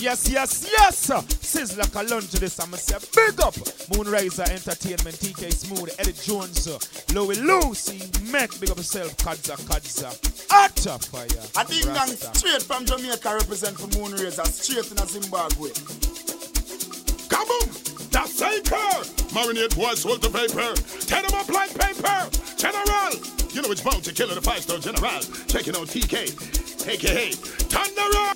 Yes, yes, yes. Cologne to this. I'ma say big up. Moonriser Entertainment, TK Smooth, Eddie Jones, Louie Lucy, Mac, big up yourself, Kadza Kadza. Utter fire. I think gang straight from Jamaica represent for Moonriser, straight in Zimbabwe. Kaboom! That's Saker! Marinate boys, hold the paper. Tear them up like paper. General! You know it's bound to kill the five-star general. Checking out TK, aka Thunderer!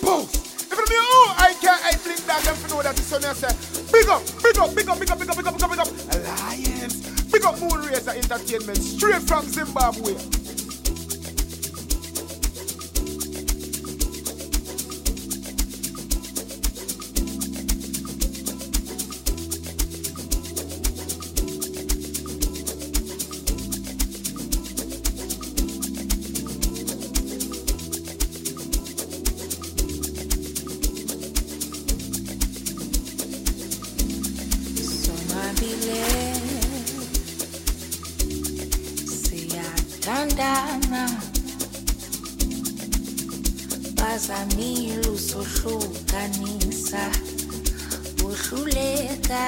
Poof! If it be who I can't I blink that. Them know that it's on say eh. Big up, big up, big up, big up, big up, big up, big up, big up. Alliance. Big up Moonriser Entertainment straight from Zimbabwe bazamile usohlukanisa uhluleka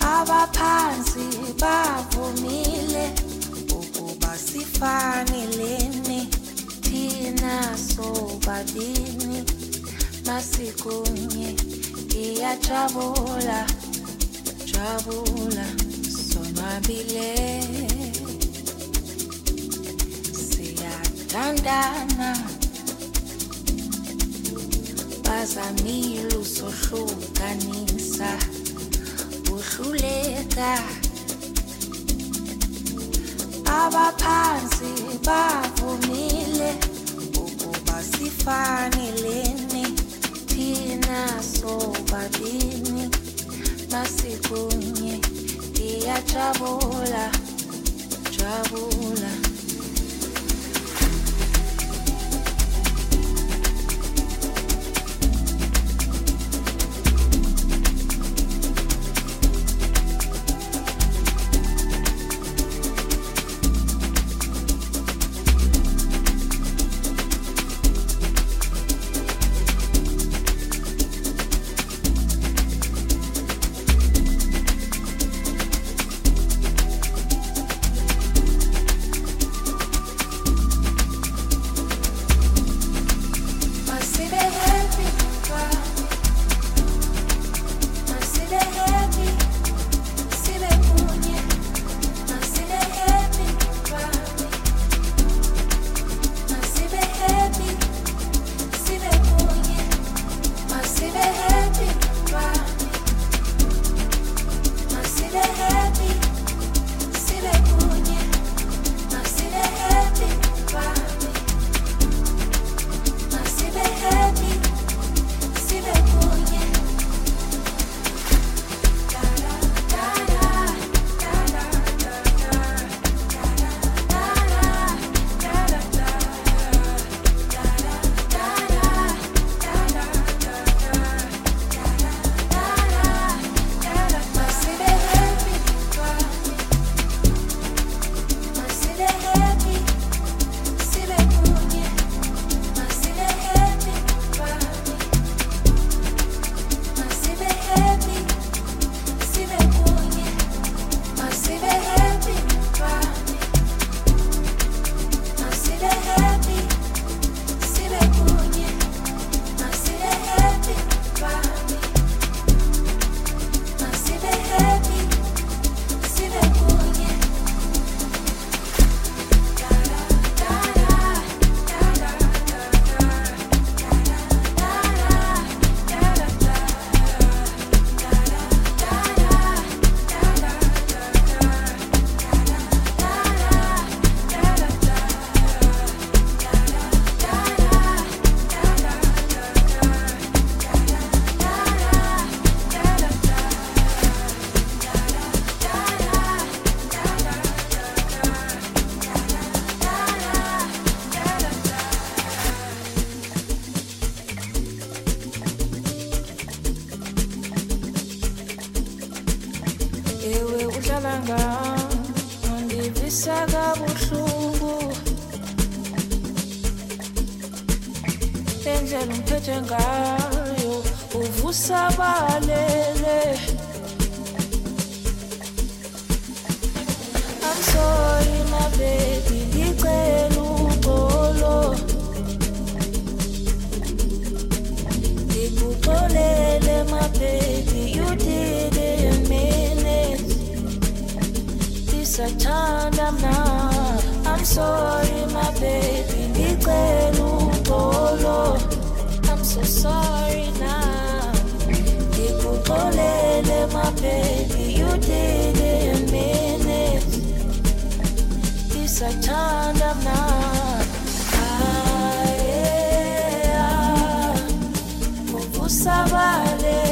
abaphansi bavumile ukuba sifanelene. Thina sobabini masikunye iyajabula jabula sonwabile siyathandana bazamile usohlukanisa uhluleka. Abaphansi bavumile ukuba sifanelene thina sobabini. Masikunye iyajabula jabula Masibe I'm sorry my baby you didn't mean it ndisathanda mna. I'm sorry my baby I'm so sorry ngikuxolele my baby you mean it Aye, ah, uvusabalele Aye,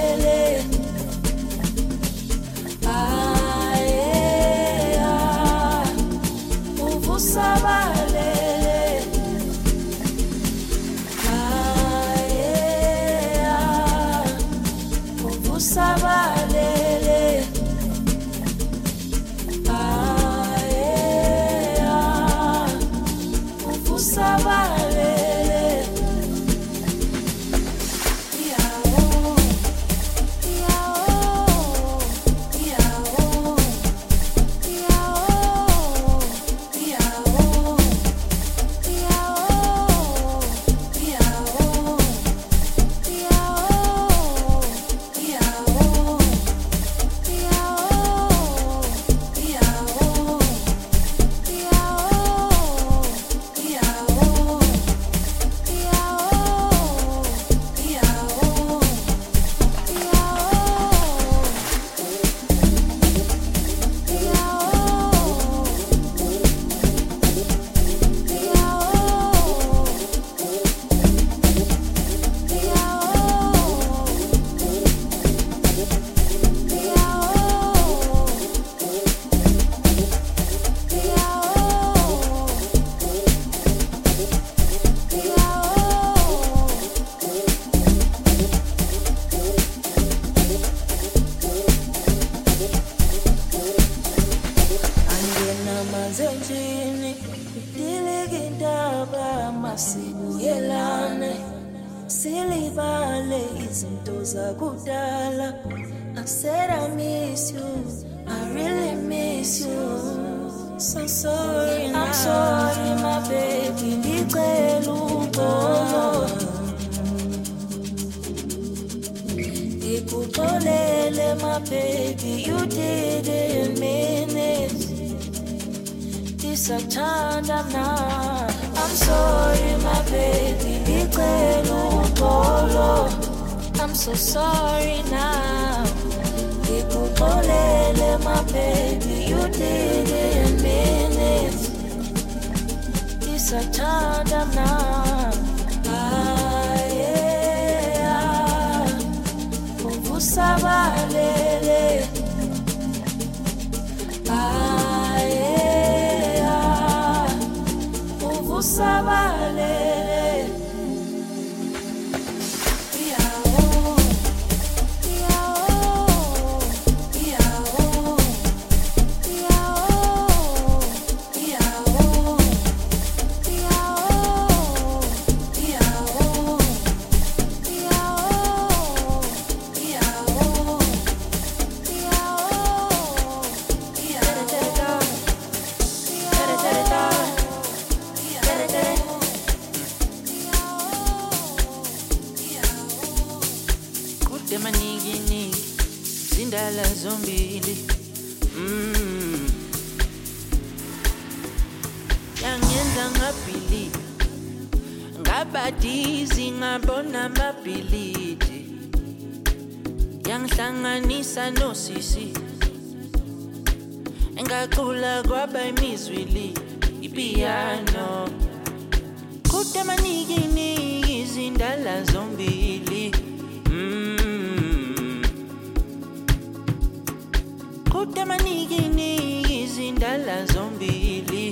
I really miss you. So sorry I'm sorry my baby. Ngikuxolele my baby. You didn't mean it ndisathanda mna. I'm not. I'm sorry my baby. I'm so sorry now ngikuxolele my baby you mean it ndisathanda mna Aye, ah, uvusabalele Aye, ah, yeah. uvusabalele Yawo, zindala zombili mm. yangenza ngabhilika ngabadizi ngabona amabhilidi yangihlanganisa nosisi engacula kwaba imizwili ipiyano kude manikiniki izindala zombili kude manikiniki izindala zombili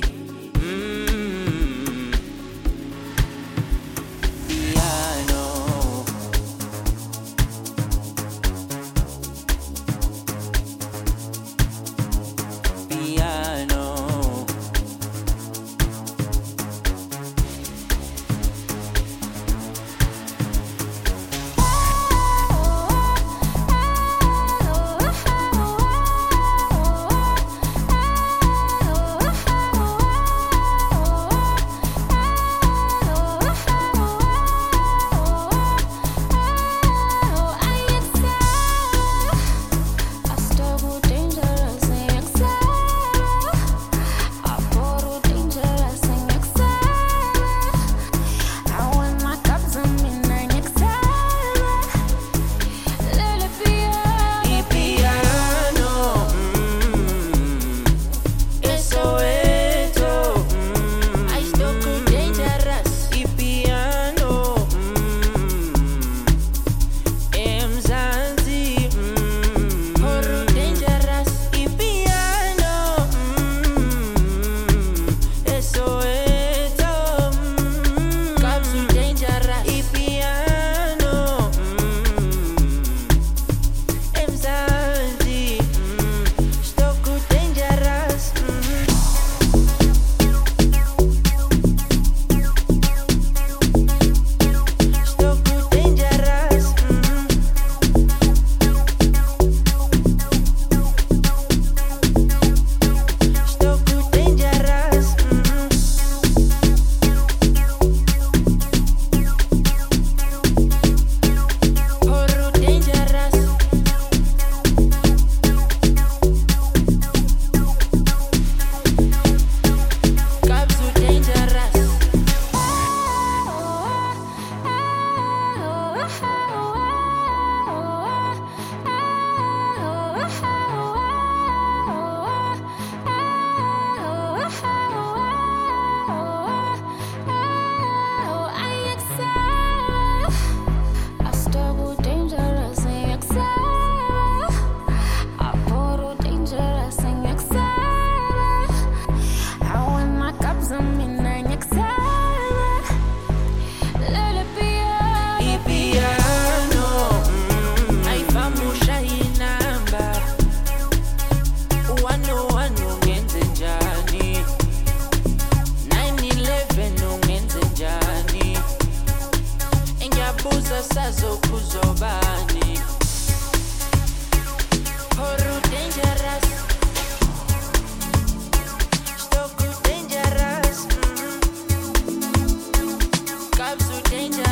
I'm so dangerous.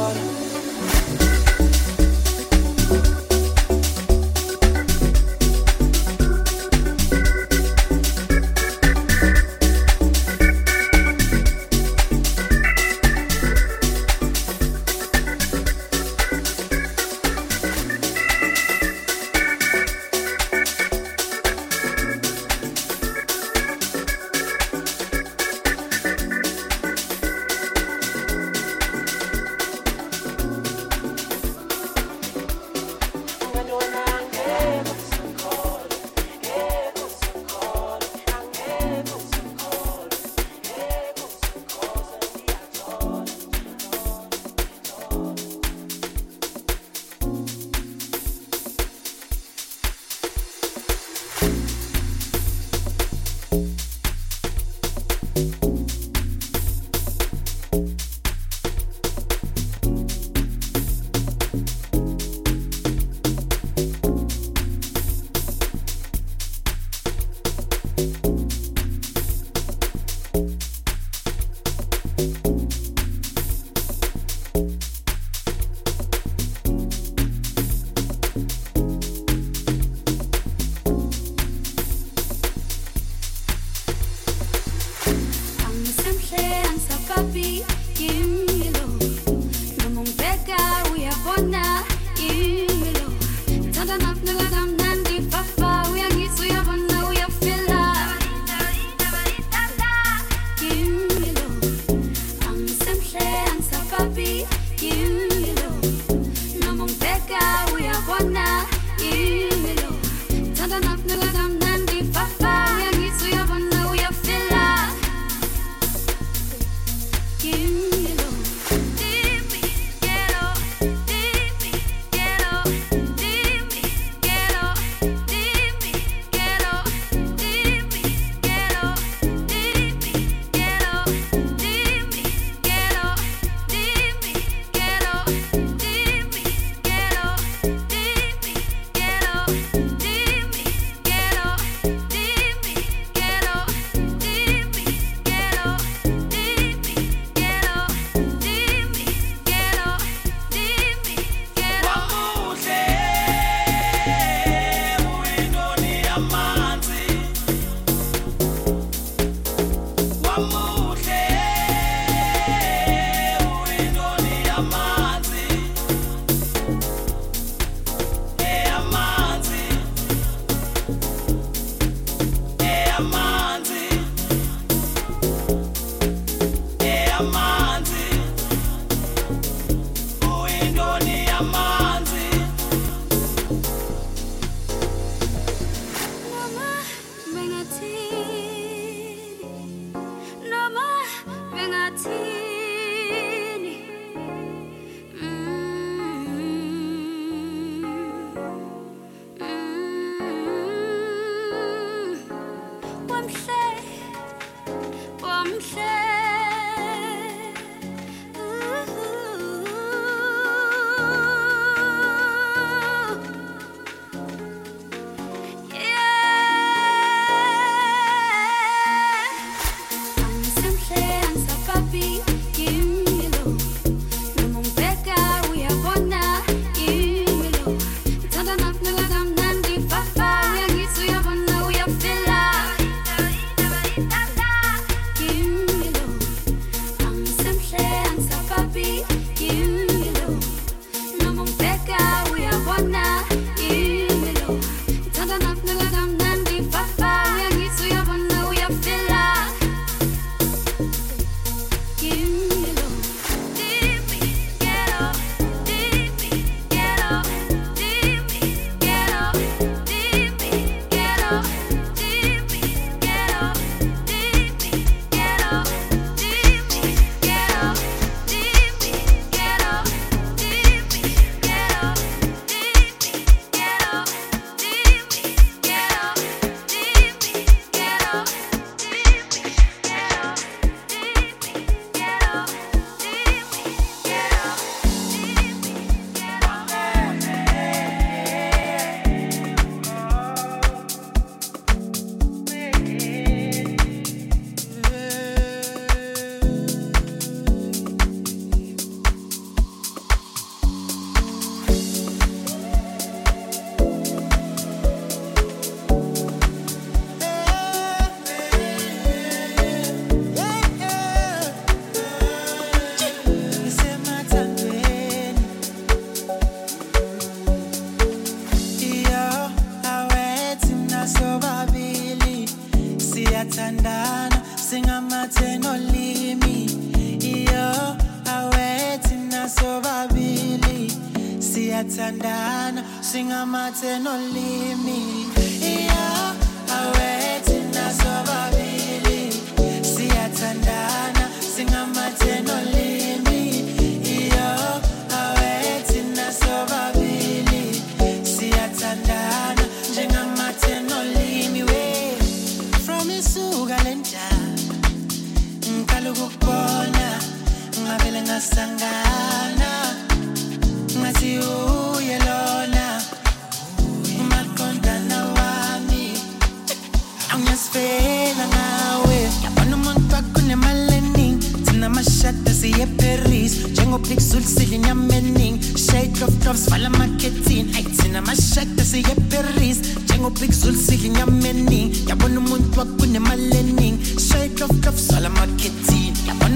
se nos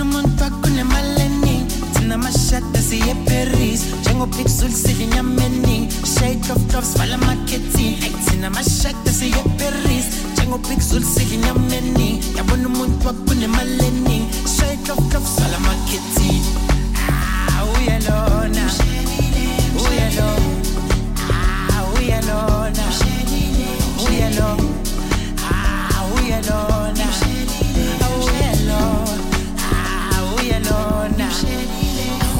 umuntu wakunemali eningi thina amashada siye eparis njengopixul sidla inyama eningi shade of tops vala amakhetini ayi thina amashada siye eparis njengopixul sidla inyama eningi yabona umuntu wakunemali eningi shade of tops vala amakhetini Ah, uyalona uyalona Ah, uyalona uyalona Ah, uyalona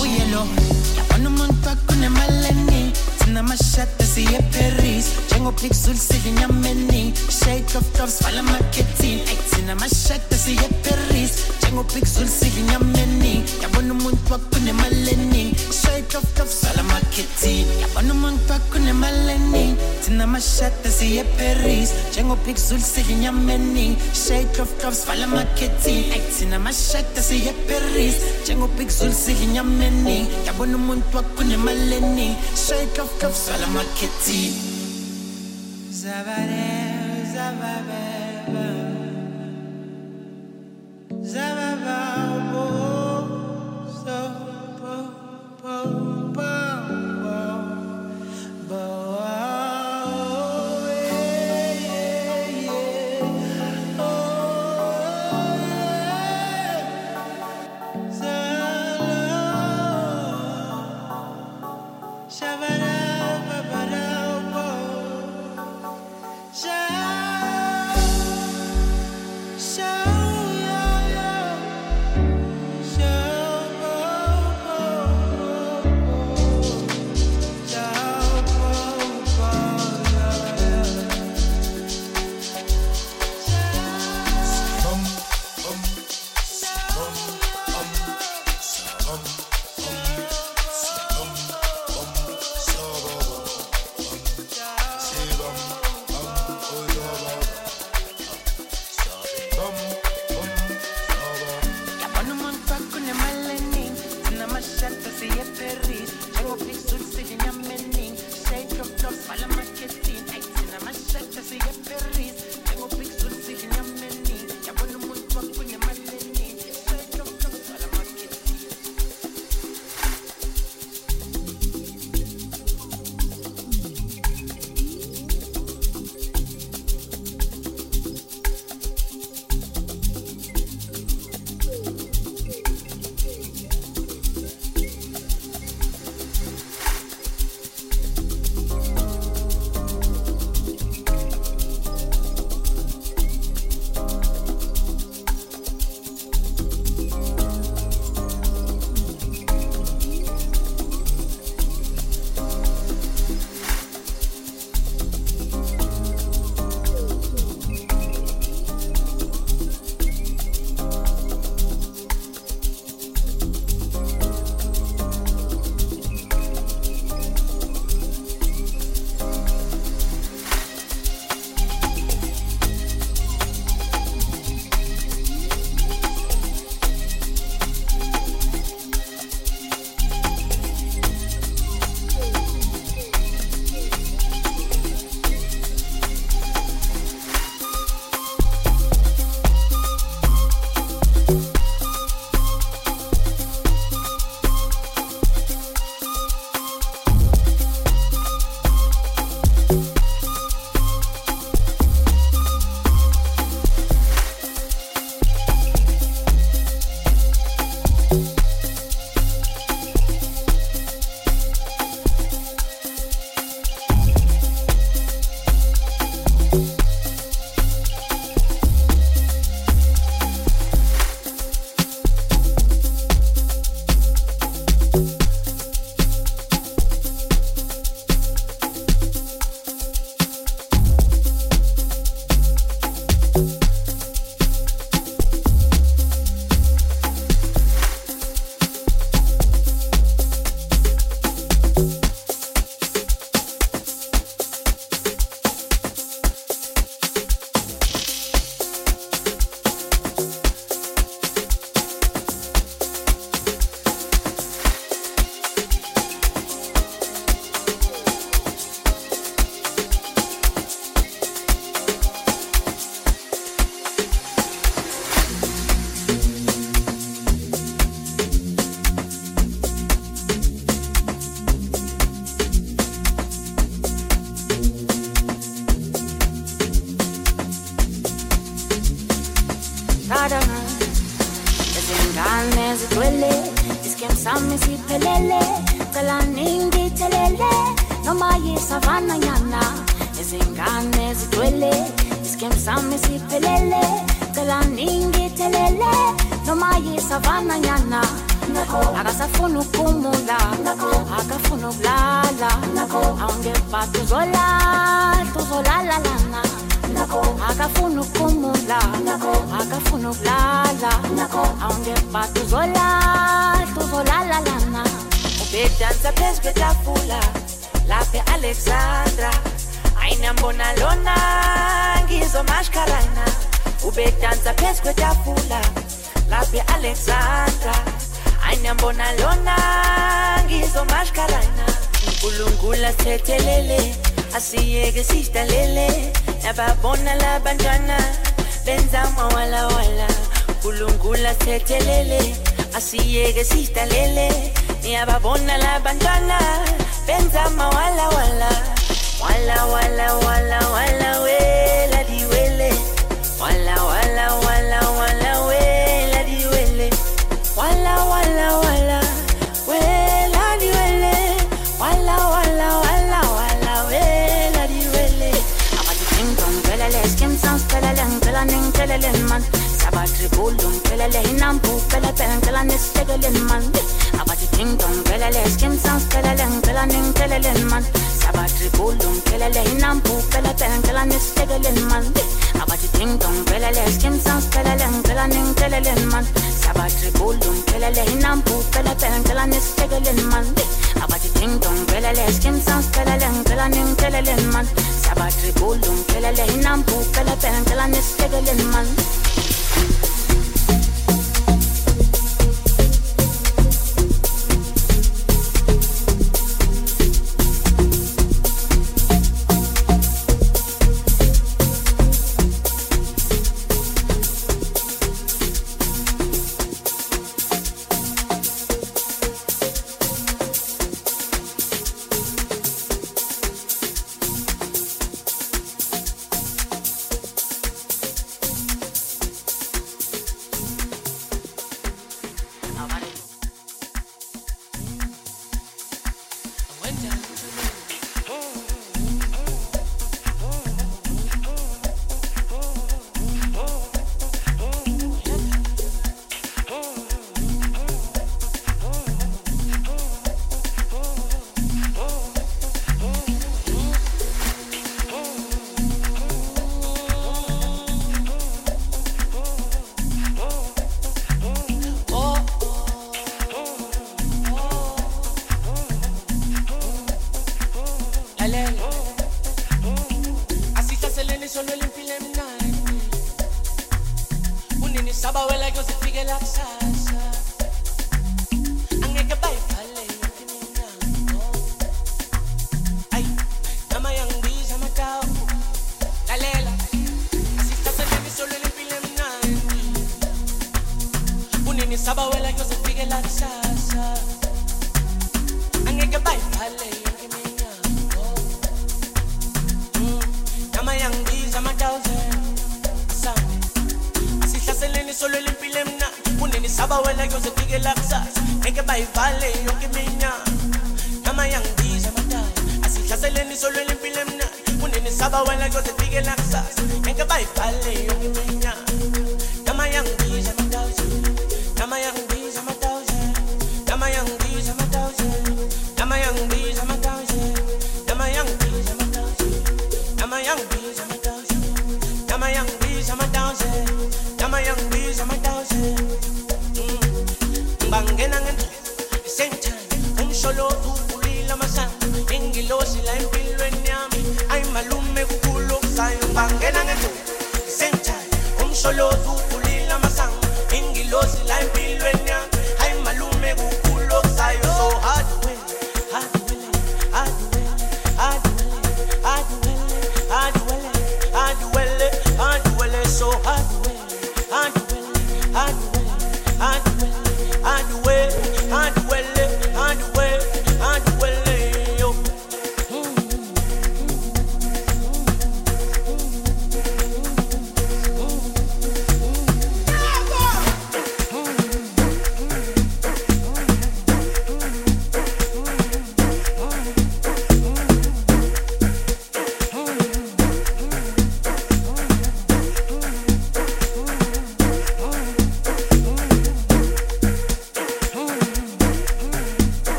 uyalona yabona umuntu wakunemali eningi thina amashada siye eparis njengopixul sidla inyama eningi shade of tops vala amakhetini ayi thina amashada siye eparis njengopixul sidla inyama eningi yabona umuntu wakunemali eningi shade of tops vala amakhetini yabona umuntu wakunemali eningi thina amashada siye eparis njengopixul sidla inyama eningi shade of tops vala amakhetini ayi thina amashada siye eparis njengopixul sidla inyama eningi yabona umuntu wakunemali eningi shade of tops vala amakhetini Zabare, zababeba. Kwetafula lapha e-alexandra ayinambona lona ngizomashkarana ubedansa phezu kwetafula lapha e-alexandra ayinambona lona ngizomashkarana unkulunkulu asithethelele asiyeke sidalele nababona labantwana benza mawalawala. Unkulunkulu asithethelele asiyeke sidalele niyababona labantwana benza mawalawala wala. Wala wala wala wela diwele. Wala wala wala wala wela diwele. Wala wala wala wela diwele. Wala wala wala wala wela ding dong pelele skim man. Sabathi bulum man ding dong pelele skim sounds pelele ngicela ningiphelele man sabathi bulum pelele inampu pele pele ngicela nisihlekele man abathi ding dong pelele skim sounds pelele ngicela ningiphelele man sabathi bulum pelele inampu pele pele ngicela nisihlekele man abathi ding dong pelele skim sounds pelele ngicela ningiphelele man sabathi bulum pelele inampu pele pele ngicela nisihlekele man